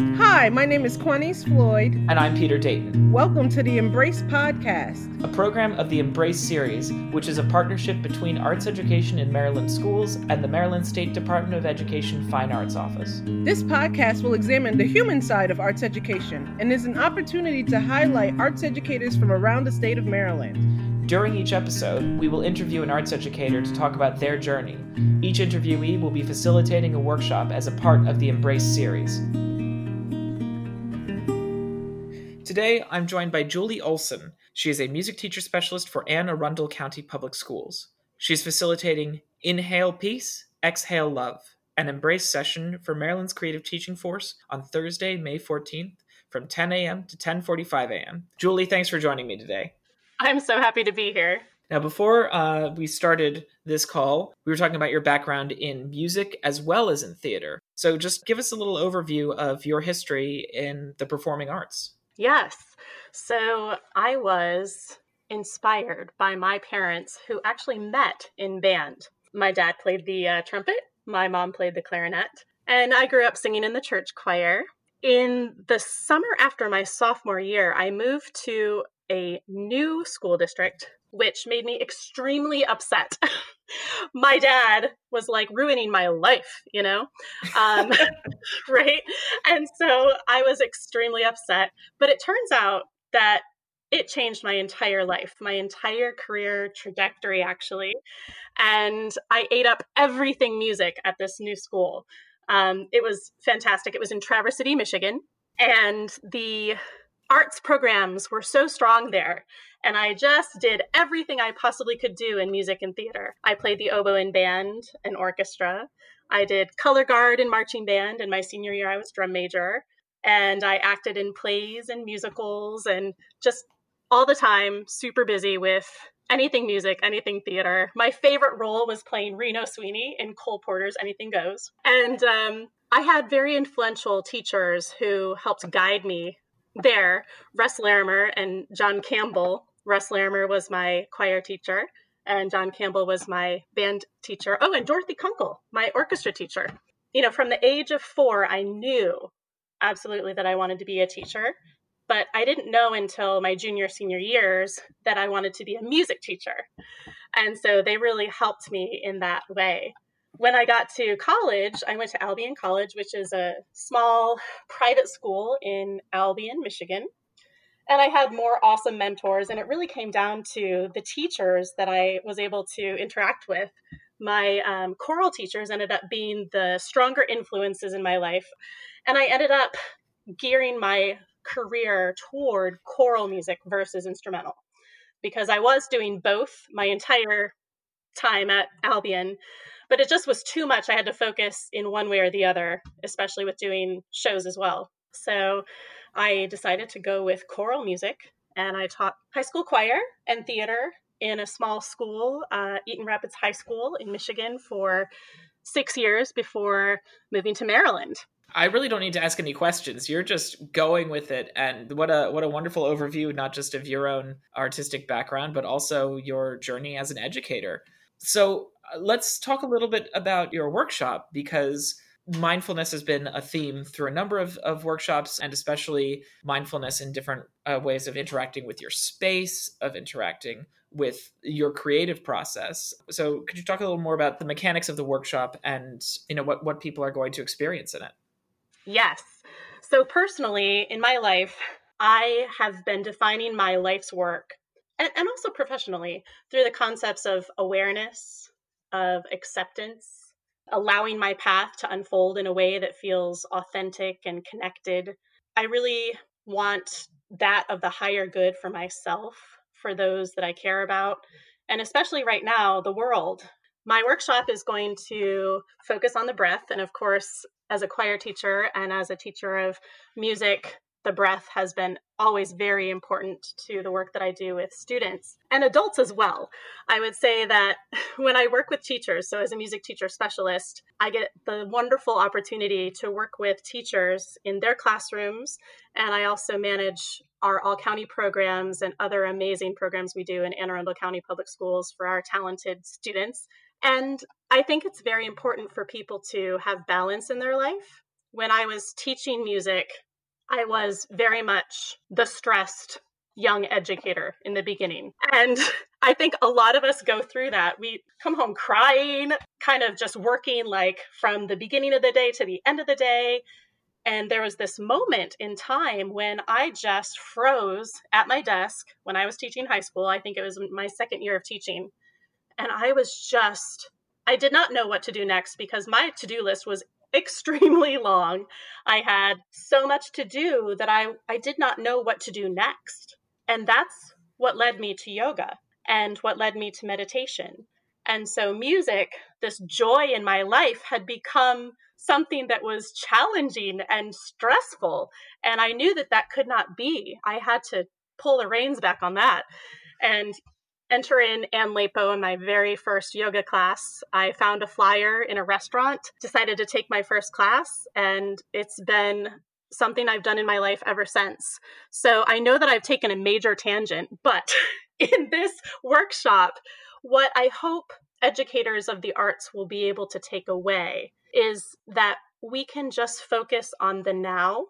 Hi, my name is Quanice Floyd. And I'm Peter Dayton. Welcome to the Embrace Podcast, a program of the Embrace series, which is a partnership between arts education in Maryland schools and the Maryland State Department of Education Fine Arts Office. This podcast will examine the human side of arts education and is an opportunity to highlight arts educators from around the state of Maryland. During each episode, we will interview an arts educator to talk about their journey. Each interviewee will be facilitating a workshop as a part of the Embrace series. Today, I'm joined by Julie Olson. She is a music teacher specialist for Anne Arundel County Public Schools. She's facilitating Inhale Peace, Exhale Love, an embrace session for Maryland's Creative Teaching Force on Thursday, May 14th from 10 a.m. to 10:45 a.m. Julie, thanks for joining me today. I'm so happy to be here. Now, before uh, we started this call, we were talking about your background in music as well as in theater. So, just give us a little overview of your history in the performing arts. Yes. So I was inspired by my parents who actually met in band. My dad played the uh, trumpet, my mom played the clarinet, and I grew up singing in the church choir. In the summer after my sophomore year, I moved to a new school district, which made me extremely upset. my dad was like ruining my life, you know? Um, right? And so I was extremely upset. But it turns out that it changed my entire life, my entire career trajectory, actually. And I ate up everything music at this new school. Um, it was fantastic. It was in Traverse City, Michigan. And the arts programs were so strong there. And I just did everything I possibly could do in music and theater. I played the oboe in band and orchestra. I did color guard and marching band. In my senior year, I was drum major. And I acted in plays and musicals and just all the time, super busy with anything music, anything theater. My favorite role was playing Reno Sweeney in Cole Porter's Anything Goes. And um, I had very influential teachers who helped guide me there, Russ Larimer and John Campbell. Russ Larimer was my choir teacher, and John Campbell was my band teacher. Oh, and Dorothy Kunkel, my orchestra teacher. You know, from the age of four, I knew absolutely that I wanted to be a teacher, but I didn't know until my junior, senior years that I wanted to be a music teacher. And so they really helped me in that way when I got to college, I went to Albion College, which is a small private school in Albion, Michigan. And I had more awesome mentors, and it really came down to the teachers that I was able to interact with. My um, choral teachers ended up being the stronger influences in my life. And I ended up gearing my career toward choral music versus instrumental because I was doing both my entire time at Albion but it just was too much. I had to focus in one way or the other, especially with doing shows as well. So I decided to go with choral music and I taught high school choir and theater in a small school, uh, Eaton Rapids High School in Michigan, for six years before moving to Maryland. I really don't need to ask any questions. You're just going with it, and what a what a wonderful overview, not just of your own artistic background, but also your journey as an educator. So uh, let's talk a little bit about your workshop because mindfulness has been a theme through a number of, of workshops and especially mindfulness in different uh, ways of interacting with your space of interacting with your creative process. So could you talk a little more about the mechanics of the workshop and you know what, what people are going to experience in it? Yes. So personally in my life i have been defining my life's work and, and also professionally through the concepts of awareness of acceptance, allowing my path to unfold in a way that feels authentic and connected. I really want that of the higher good for myself, for those that I care about, and especially right now, the world. My workshop is going to focus on the breath. And of course, as a choir teacher and as a teacher of music, the breath has been always very important to the work that I do with students and adults as well. I would say that when I work with teachers, so as a music teacher specialist, I get the wonderful opportunity to work with teachers in their classrooms. And I also manage our all county programs and other amazing programs we do in Anne Arundel County Public Schools for our talented students. And I think it's very important for people to have balance in their life when I was teaching music, I was very much the stressed young educator in the beginning. And I think a lot of us go through that. We come home crying, kind of just working like from the beginning of the day to the end of the day. And there was this moment in time when I just froze at my desk when I was teaching high school. I think it was my second year of teaching. And I was just, I did not know what to do next because my to do list was extremely long. I had so much to do that I, I did not know what to do next. And that's what led me to yoga and what led me to meditation. And so, music, this joy in my life, had become something that was challenging and stressful. And I knew that that could not be. I had to pull the reins back on that and enter in Ann Lapo in my very first yoga class. I found a flyer in a restaurant, decided to take my first class, and it's been something I've done in my life ever since. So I know that I've taken a major tangent, but in this workshop, what I hope educators of the arts will be able to take away is that we can just focus on the now.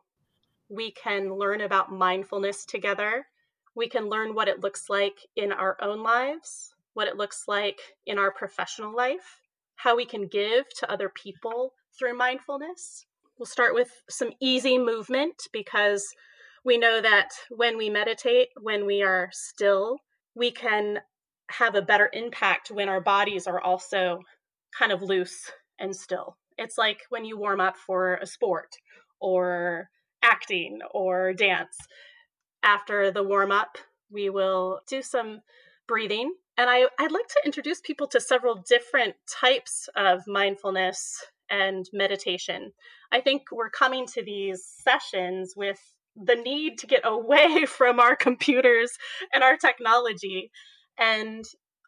We can learn about mindfulness together. We can learn what it looks like in our own lives, what it looks like in our professional life, how we can give to other people through mindfulness. We'll start with some easy movement because we know that when we meditate, when we are still, we can have a better impact when our bodies are also kind of loose and still. It's like when you warm up for a sport or acting or dance. After the warm up, we will do some breathing. And I, I'd like to introduce people to several different types of mindfulness and meditation. I think we're coming to these sessions with the need to get away from our computers and our technology. And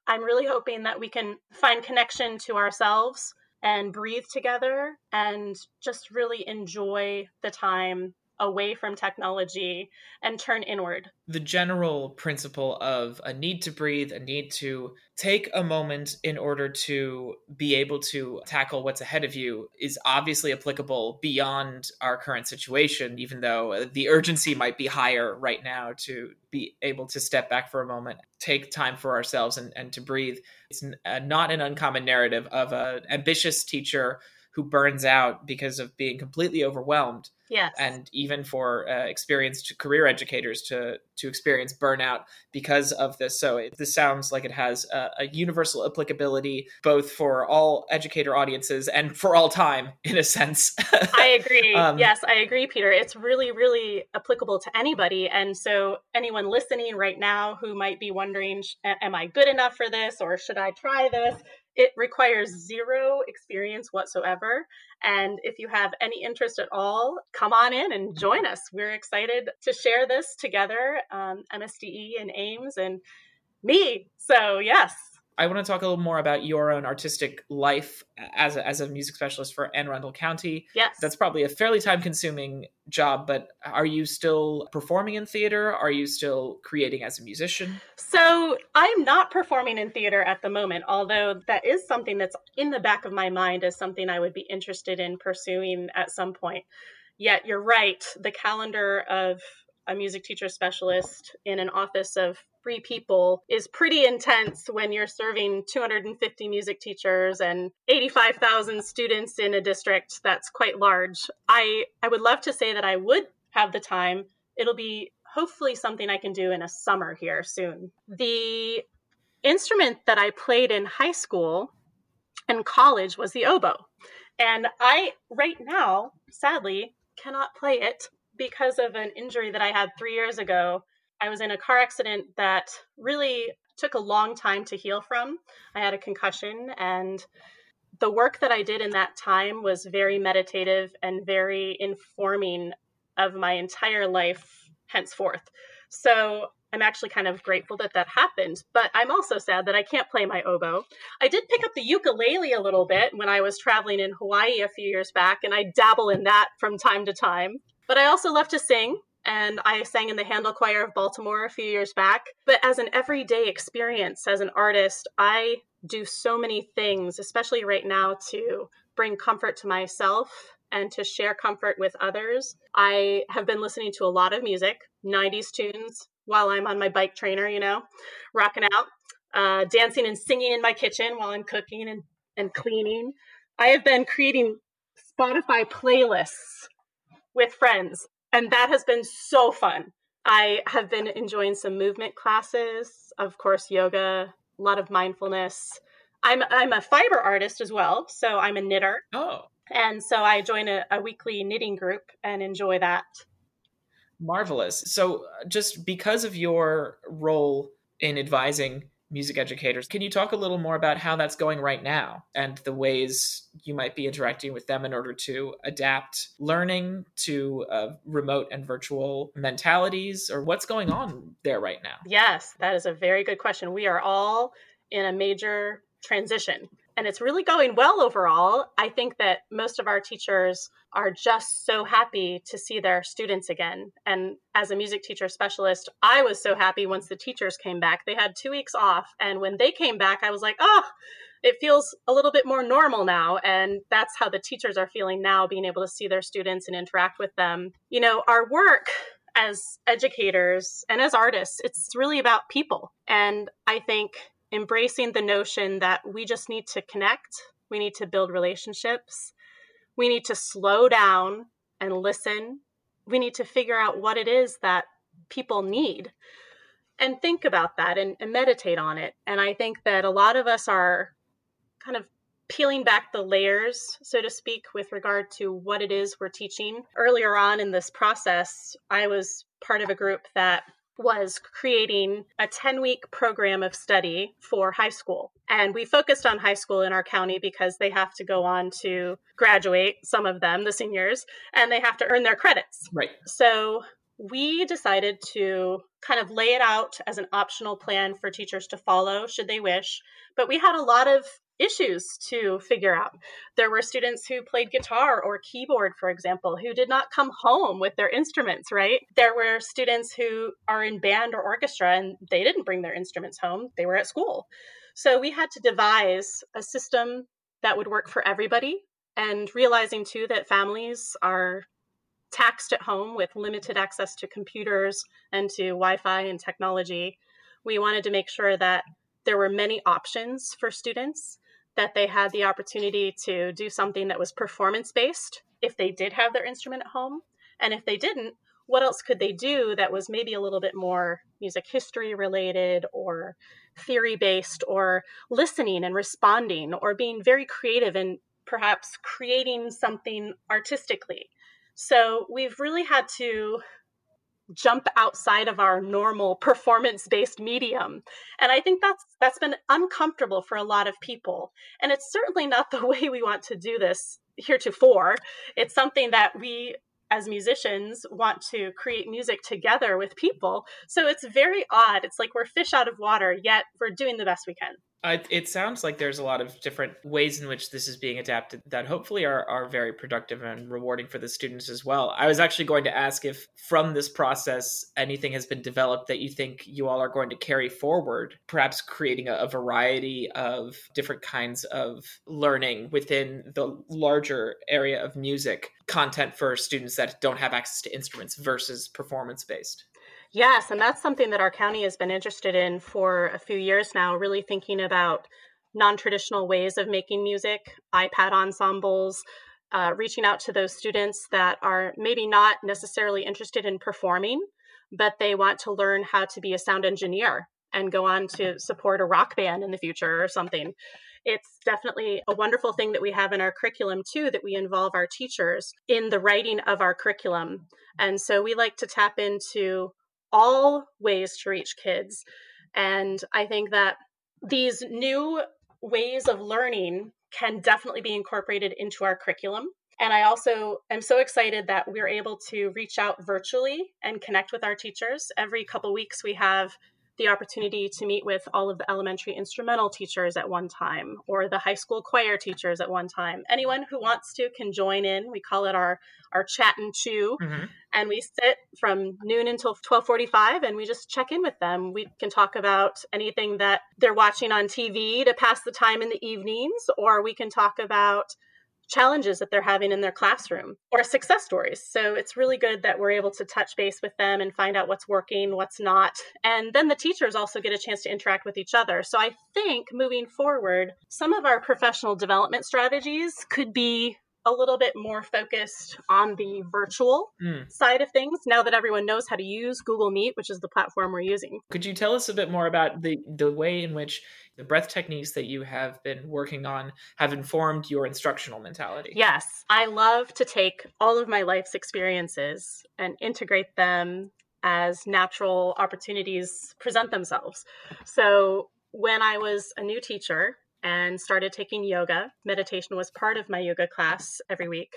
I'm really hoping that we can find connection to ourselves and breathe together and just really enjoy the time away from technology and turn inward. The general principle of a need to breathe, a need to take a moment in order to be able to tackle what's ahead of you is obviously applicable beyond our current situation, even though the urgency might be higher right now to be able to step back for a moment, take time for ourselves, and, and to breathe. It's uh, not an uncommon narrative of an ambitious teacher who burns out because of being completely overwhelmed Yes. And even for uh, experienced career educators to to experience burnout because of this. So it, this sounds like it has a, a, universal applicability both for all educator audiences and for all time, in a sense. I agree. um, yes, I agree, Peter. It's really, really applicable to anybody. And so anyone listening right now who might be wondering, am I good enough for this or should I try this? It requires zero experience whatsoever. And if you have any interest at all, come on in and join us. We're excited to share this together, um, MSDE and AEMS and me. So, yes, I want to talk a little more about your own artistic life as a, as a music specialist for Anne Arundel County. Yes. That's probably a fairly time consuming job, but are you still performing in theater? Are you still creating as a musician? So I'm not performing in theater at the moment, although that is something that's in the back of my mind as something I would be interested in pursuing at some point. Yet you're right, the calendar of a music teacher specialist in an office of three people is pretty intense when you're serving 250 music teachers and 85,000 students in a district that's quite large. I, I would love to say that I would have the time. It'll be hopefully something I can do in a summer here soon. The instrument that I played in high school and college was the oboe. And I, right now, sadly, cannot play it because of an injury that I had three years ago. I was in a car accident that really took a long time to heal from. I had a concussion, and the work that I did in that time was very meditative and very informing of my entire life henceforth. So I'm actually kind of grateful that that happened, but I'm also sad that I can't play my oboe. I did pick up the ukulele a little bit when I was traveling in Hawaii a few years back, and I dabble in that from time to time. But I also love to sing, and I sang in the Handel Choir of Baltimore a few years back. But as an everyday experience as an artist, I do so many things, especially right now, to bring comfort to myself and to share comfort with others. I have been listening to a lot of music, 90s tunes, while I'm on my bike trainer, you know, rocking out, uh, dancing and singing in my kitchen while I'm cooking and, and cleaning. I have been creating Spotify playlists with friends, and that has been so fun. I have been enjoying some movement classes, of course, yoga, a lot of mindfulness. I'm I'm a fiber artist as well, so I'm a knitter. Oh. And so I join a, a weekly knitting group and enjoy that. Marvelous. So uh, just because of your role in advising music educators. Can you talk a little more about how that's going right now and the ways you might be interacting with them in order to adapt learning to uh, remote and virtual mentalities or what's going on there right now? Yes, that is a very good question. We are all in a major transition and it's really going well overall. I think that most of our teachers are just so happy to see their students again. And as a music teacher specialist, I was so happy once the teachers came back. They had two weeks off. And when they came back, I was like, oh, it feels a little bit more normal now. And that's how the teachers are feeling now, being able to see their students and interact with them. You know, our work as educators and as artists, it's really about people. And I think embracing the notion that we just need to connect, we need to build relationships, we need to slow down and listen, we need to figure out what it is that people need and think about that and, and meditate on it. And I think that a lot of us are kind of peeling back the layers, so to speak, with regard to what it is we're teaching. Earlier on in this process, I was part of a group that was creating a 10 week program of study for high school. And we focused on high school in our county because they have to go on to graduate, some of them, the seniors, and they have to earn their credits. Right. So we decided to kind of lay it out as an optional plan for teachers to follow should they wish. But we had a lot of issues to figure out. There were students who played guitar or keyboard, for example, who did not come home with their instruments, right? There were students who are in band or orchestra and they didn't bring their instruments home, they were at school. So we had to devise a system that would work for everybody and realizing too that families are taxed at home with limited access to computers and to Wi Fi and technology. We wanted to make sure that there were many options for students that they had the opportunity to do something that was performance based if they did have their instrument at home. And if they didn't, what else could they do that was maybe a little bit more music history related or theory based or listening and responding or being very creative and perhaps creating something artistically? So we've really had to jump outside of our normal performance based medium. And i think that's that's been uncomfortable for a lot of people. And it's certainly not the way we want to do this heretofore. It's something that we as musicians want to create music together with people. So it's very odd. It's like we're fish out of water yet we're doing the best we can it sounds like there's a lot of different ways in which this is being adapted that hopefully are, are very productive and rewarding for the students as well. I was actually going to ask if from this process anything has been developed that you think you all are going to carry forward, perhaps creating a, a variety of different kinds of learning within the larger area of music content for students that don't have access to instruments versus performance based. Yes, and that's something that our county has been interested in for a few years now, really thinking about non traditional ways of making music, iPad ensembles, uh, reaching out to those students that are maybe not necessarily interested in performing, but they want to learn how to be a sound engineer and go on to support a rock band in the future or something. It's definitely a wonderful thing that we have in our curriculum, too, that we involve our teachers in the writing of our curriculum. And so we like to tap into all ways to reach kids. And I think that these new ways of learning can definitely be incorporated into our curriculum. And I also am so excited that we're able to reach out virtually and connect with our teachers. Every couple weeks, we have the opportunity to meet with all of the elementary instrumental teachers at one time or the high school choir teachers at one time. Anyone who wants to can join in. We call it our our chat and chew. Mm-hmm. And we sit from noon until 12:45 and we just check in with them. We can talk about anything that they're watching on TV to pass the time in the evenings or we can talk about challenges that they're having in their classroom or success stories. So it's really good that we're able to touch base with them and find out what's working, what's not. And then the teachers also get a chance to interact with each other. So I think moving forward, some of our professional development strategies could be a little bit more focused on the virtual mm. side of things now that everyone knows how to use Google Meet, which is the platform we're using. Could you tell us a bit more about the the way in which the breath techniques that you have been working on have informed your instructional mentality? Yes, I love to take all of my life's experiences and integrate them as natural opportunities present themselves. So, when I was a new teacher, and started taking yoga. Meditation was part of my yoga class every week.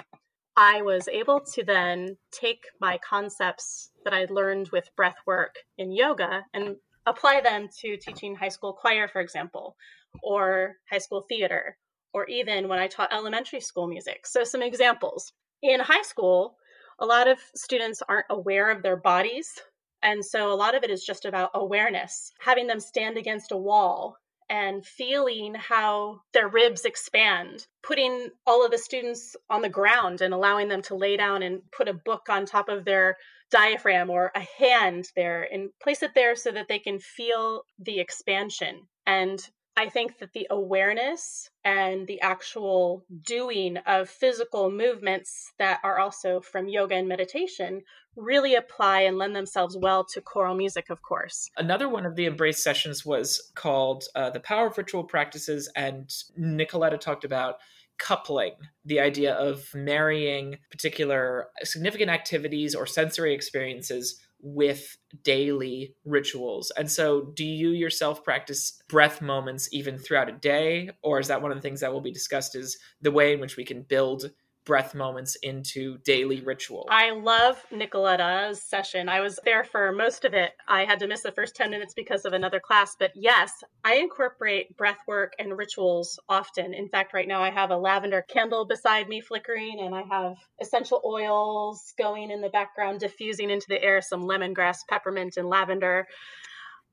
I was able to then take my concepts that I'd learned with breath work in yoga and apply them to teaching high school choir, for example, or high school theater, or even when I taught elementary school music. So, some examples. In high school, a lot of students aren't aware of their bodies. And so, a lot of it is just about awareness, having them stand against a wall and feeling how their ribs expand, putting all of the students on the ground and allowing them to lay down and put a book on top of their diaphragm or a hand there and place it there so that they can feel the expansion. And I think that the awareness and the actual doing of physical movements that are also from yoga and meditation really apply and lend themselves well to choral music, of course. Another one of the Embrace sessions was called uh, The Power of Ritual Practices, and Nicoletta talked about coupling the idea of marrying particular significant activities or sensory experiences with daily rituals. And so, do you yourself practice breath moments even throughout a day? Or is that one of the things that will be discussed is the way in which we can build breath moments into daily ritual. I love Nicoletta's session. I was there for most of it. I had to miss the first 10 minutes because of another class, but yes, I incorporate breath work and rituals often. In fact, right now I have a lavender candle beside me flickering and I have essential oils going in the background diffusing into the air some lemongrass, peppermint and lavender.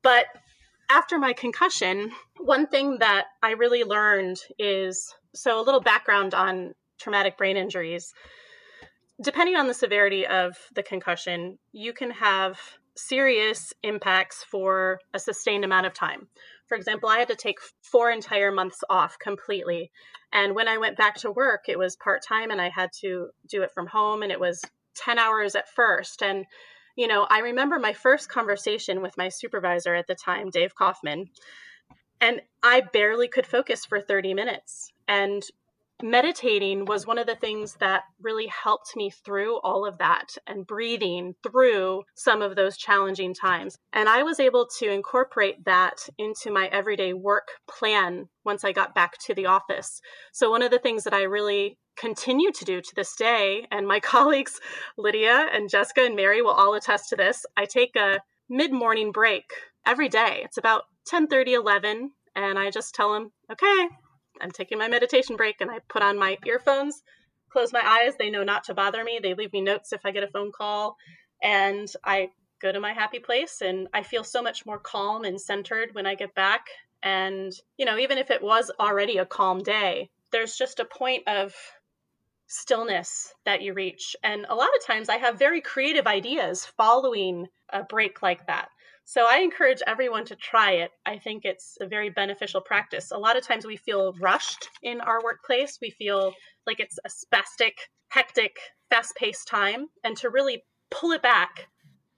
But after my concussion, one thing that I really learned is so a little background on traumatic brain injuries, depending on the severity of the concussion, you can have serious impacts for a sustained amount of time. For example, I had to take four entire months off completely. And when I went back to work, it was part time and I had to do it from home and it was 10 hours at first. And, you know, I remember my first conversation with my supervisor at the time, Dave Kaufman, and I barely could focus for 30 minutes. And meditating was one of the things that really helped me through all of that and breathing through some of those challenging times. And I was able to incorporate that into my everyday work plan once I got back to the office. So, one of the things that I really continue to do to this day, and my colleagues Lydia and Jessica and Mary will all attest to this, I take a mid morning break every day. It's about 10 30, 11. And I just tell them, okay, I'm taking my meditation break and I put on my earphones, close my eyes. They know not to bother me. They leave me notes if I get a phone call. And I go to my happy place and I feel so much more calm and centered when I get back. And, you know, even if it was already a calm day, there's just a point of stillness that you reach. And a lot of times I have very creative ideas following a break like that. So I encourage everyone to try it. I think it's a very beneficial practice. A lot of times we feel rushed in our workplace. We feel like it's a spastic, hectic, fast paced time. And to really pull it back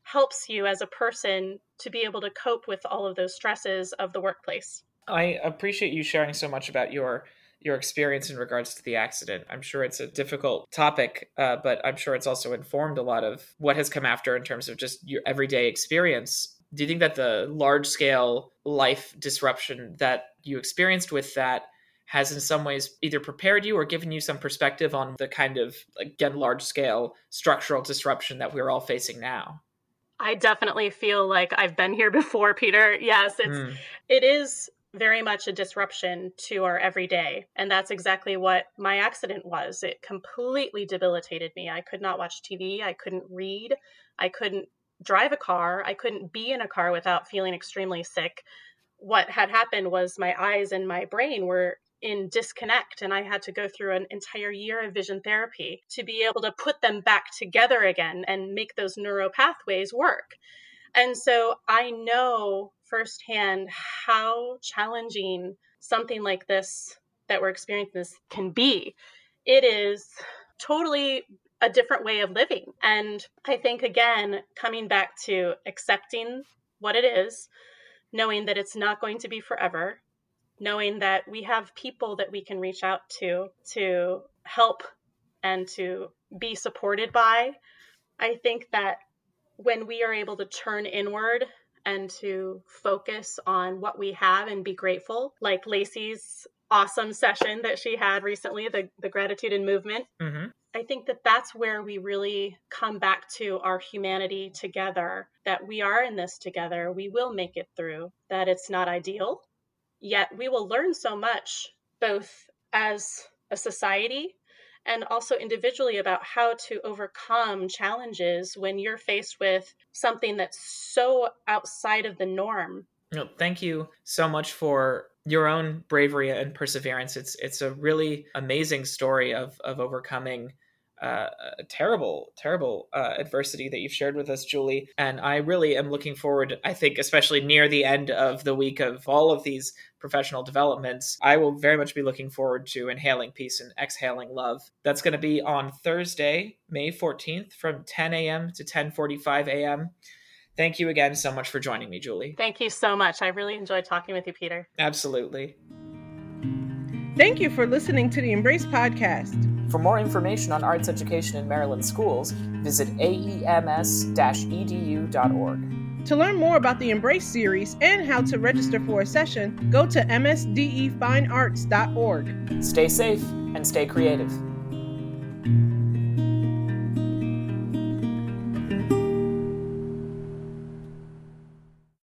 helps you as a person to be able to cope with all of those stresses of the workplace. I appreciate you sharing so much about your your experience in regards to the accident. I'm sure it's a difficult topic, uh, but I'm sure it's also informed a lot of what has come after in terms of just your everyday experience do you think that the large scale life disruption that you experienced with that has in some ways either prepared you or given you some perspective on the kind of again large scale structural disruption that we're all facing now? I definitely feel like i've been here before peter. Yes it's mm. it is very much a disruption to our everyday and that's exactly what my accident was. It completely debilitated me. I could not watch tv i couldn't read. I couldn't drive a car. I couldn't be in a car without feeling extremely sick. What had happened was my eyes and my brain were in disconnect and I had to go through an entire year of vision therapy to be able to put them back together again and make those neural pathways work. And so I know firsthand how challenging something like this that we're experiencing this can be. It is totally a different way of living. And I think, again, coming back to accepting what it is, knowing that it's not going to be forever, knowing that we have people that we can reach out to to help and to be supported by. I think that when we are able to turn inward and to focus on what we have and be grateful, like Lacey's awesome session that she had recently, the, the gratitude and movement. Mm-hmm. Think that that's where we really come back to our humanity together, that we are in this together. We will make it through, that it's not ideal, yet we will learn so much, both as a society and also individually about how to overcome challenges when you're faced with something that's so outside of the norm. No, thank you so much for your own bravery and perseverance. It's it's a really amazing story of of overcoming uh, a terrible, terrible uh, adversity that you've shared with us, Julie. And I really am looking forward, I think, especially near the end of the week of all of these professional developments, I will very much be looking forward to Inhaling Peace and Exhaling Love. That's going to be on Thursday, May 14th from 10 a.m. to 10.45 a.m. Thank you again so much for joining me, Julie. Thank you so much. I really enjoyed talking with you, Peter. Absolutely. Thank you for listening to the Embrace Podcast. For more information on arts education in Maryland schools, visit aems-edu.org. To learn more about the Embrace series and how to register for a session, go to msdefinearts.org. Stay safe and stay creative.